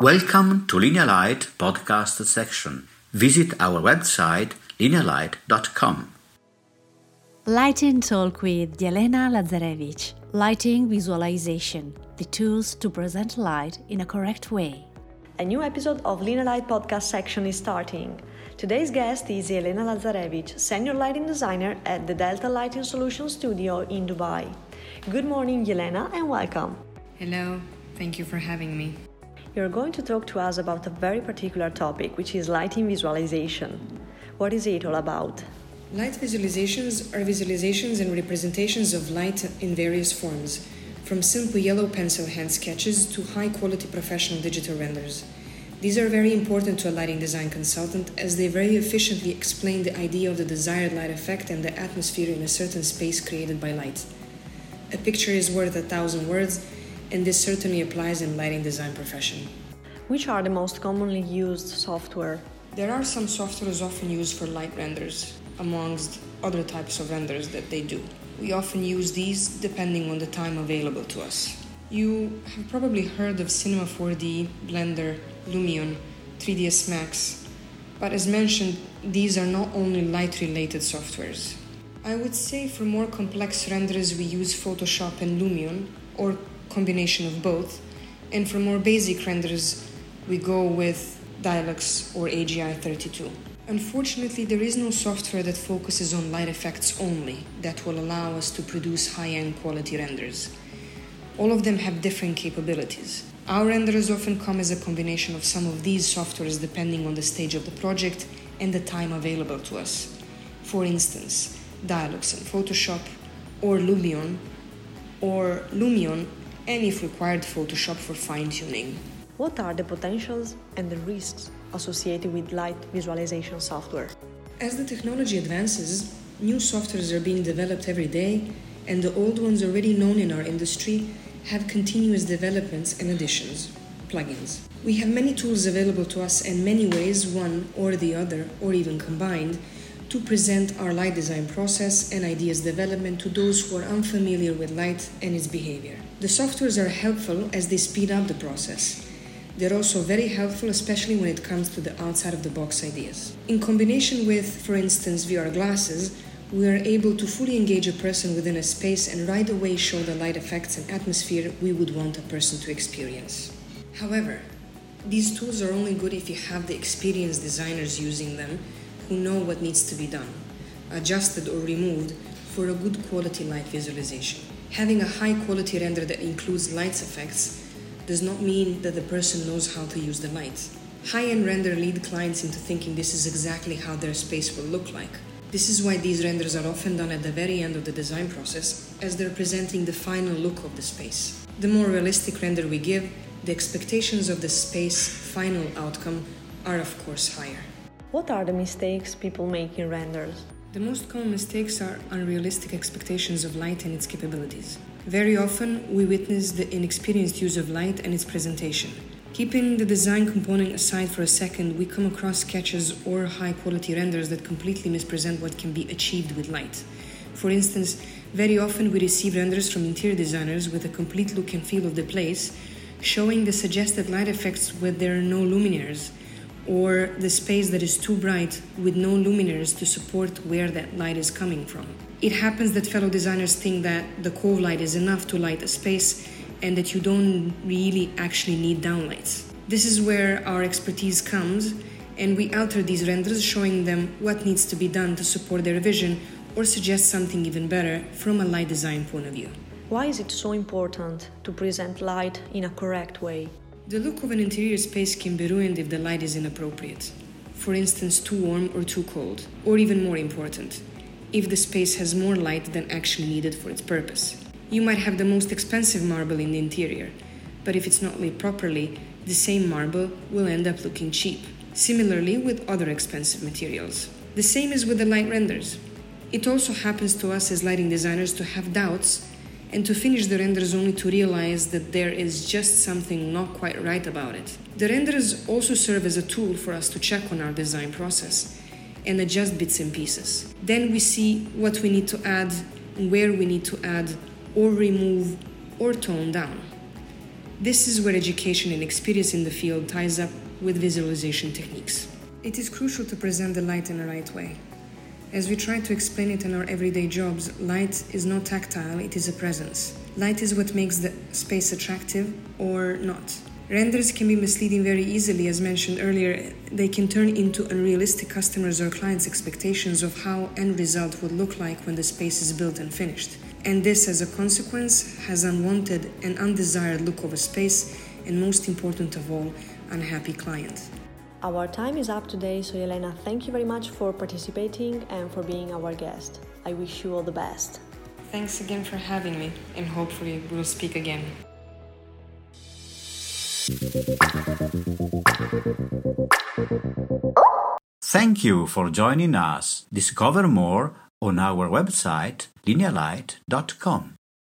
Welcome to Linea Light podcast section. Visit our website linealight.com. Lighting Talk with Yelena Lazarevich. Lighting Visualization. The tools to present light in a correct way. A new episode of Linea Light podcast section is starting. Today's guest is Yelena Lazarevich, senior lighting designer at the Delta Lighting Solutions studio in Dubai. Good morning, Yelena, and welcome. Hello, thank you for having me. You're going to talk to us about a very particular topic, which is lighting visualization. What is it all about? Light visualizations are visualizations and representations of light in various forms, from simple yellow pencil hand sketches to high quality professional digital renders. These are very important to a lighting design consultant as they very efficiently explain the idea of the desired light effect and the atmosphere in a certain space created by light. A picture is worth a thousand words, and this certainly applies in lighting design profession. Which are the most commonly used software? There are some softwares often used for light renders, amongst other types of renders that they do. We often use these depending on the time available to us. You have probably heard of Cinema 4D, Blender, Lumion, 3ds Max, but as mentioned, these are not only light related softwares. I would say for more complex renders we use Photoshop and Lumion, or combination of both, and for more basic renders we go with Dialux or AGI 32. Unfortunately, there is no software that focuses on light effects only that will allow us to produce high end quality renders. All of them have different capabilities. Our renders often come as a combination of some of these softwares depending on the stage of the project and the time available to us. For instance, Dialux and Photoshop, or Lumion, or Lumion, and if required, Photoshop for fine tuning. What are the potentials and the risks associated with light visualization software? As the technology advances, new softwares are being developed every day, and the old ones already known in our industry have continuous developments and additions, plugins. We have many tools available to us and many ways, one or the other, or even combined, to present our light design process and ideas development to those who are unfamiliar with light and its behavior. The softwares are helpful as they speed up the process. They're also very helpful, especially when it comes to the outside of the box ideas. In combination with, for instance, VR glasses, we are able to fully engage a person within a space and right away show the light effects and atmosphere we would want a person to experience. However, these tools are only good if you have the experienced designers using them who know what needs to be done, adjusted or removed for a good quality light visualization. Having a high quality render that includes light effects does not mean that the person knows how to use the light. High end render lead clients into thinking this is exactly how their space will look like. This is why these renders are often done at the very end of the design process, as they're presenting the final look of the space. The more realistic render we give, the expectations of the space final outcome are of course higher. What are the mistakes people make in renders? The most common mistakes are unrealistic expectations of light and its capabilities. Very often, we witness the inexperienced use of light and its presentation. Keeping the design component aside for a second, we come across sketches or high quality renders that completely mispresent what can be achieved with light. For instance, very often we receive renders from interior designers with a complete look and feel of the place, showing the suggested light effects where there are no luminaires, or the space that is too bright with no luminaires to support where that light is coming from. It happens that fellow designers think that the cove light is enough to light a space and that you don't really actually need downlights. This is where our expertise comes, and we alter these renders showing them what needs to be done to support their vision or suggest something even better from a light design point of view. Why is it so important to present light in a correct way? The look of an interior space can be ruined if the light is inappropriate. For instance, too warm or too cold, or even more important, if the space has more light than actually needed for its purpose. You might have the most expensive marble in the interior, but if it's not lit properly, the same marble will end up looking cheap. Similarly, with other expensive materials. The same is with the light renders. It also happens to us as lighting designers to have doubts and to finish the renders only to realize that there is just something not quite right about it. The renders also serve as a tool for us to check on our design process and adjust bits and pieces. Then we see what we need to add, where we need to add or remove or tone down. This is where education and experience in the field ties up with visualization techniques. It is crucial to present the light in the right way. As we try to explain it in our everyday jobs, light is not tactile, it is a presence. Light is what makes the space attractive or not. Renders can be misleading very easily, as mentioned earlier. They can turn into unrealistic customers' or clients' expectations of how end result would look like when the space is built and finished. And this, as a consequence, has unwanted and undesired look of a space, and most important of all, unhappy client. Our time is up today, so Elena, thank you very much for participating and for being our guest. I wish you all the best. Thanks again for having me, and hopefully we'll speak again. Thank you for joining us. Discover more on our website linealight.com.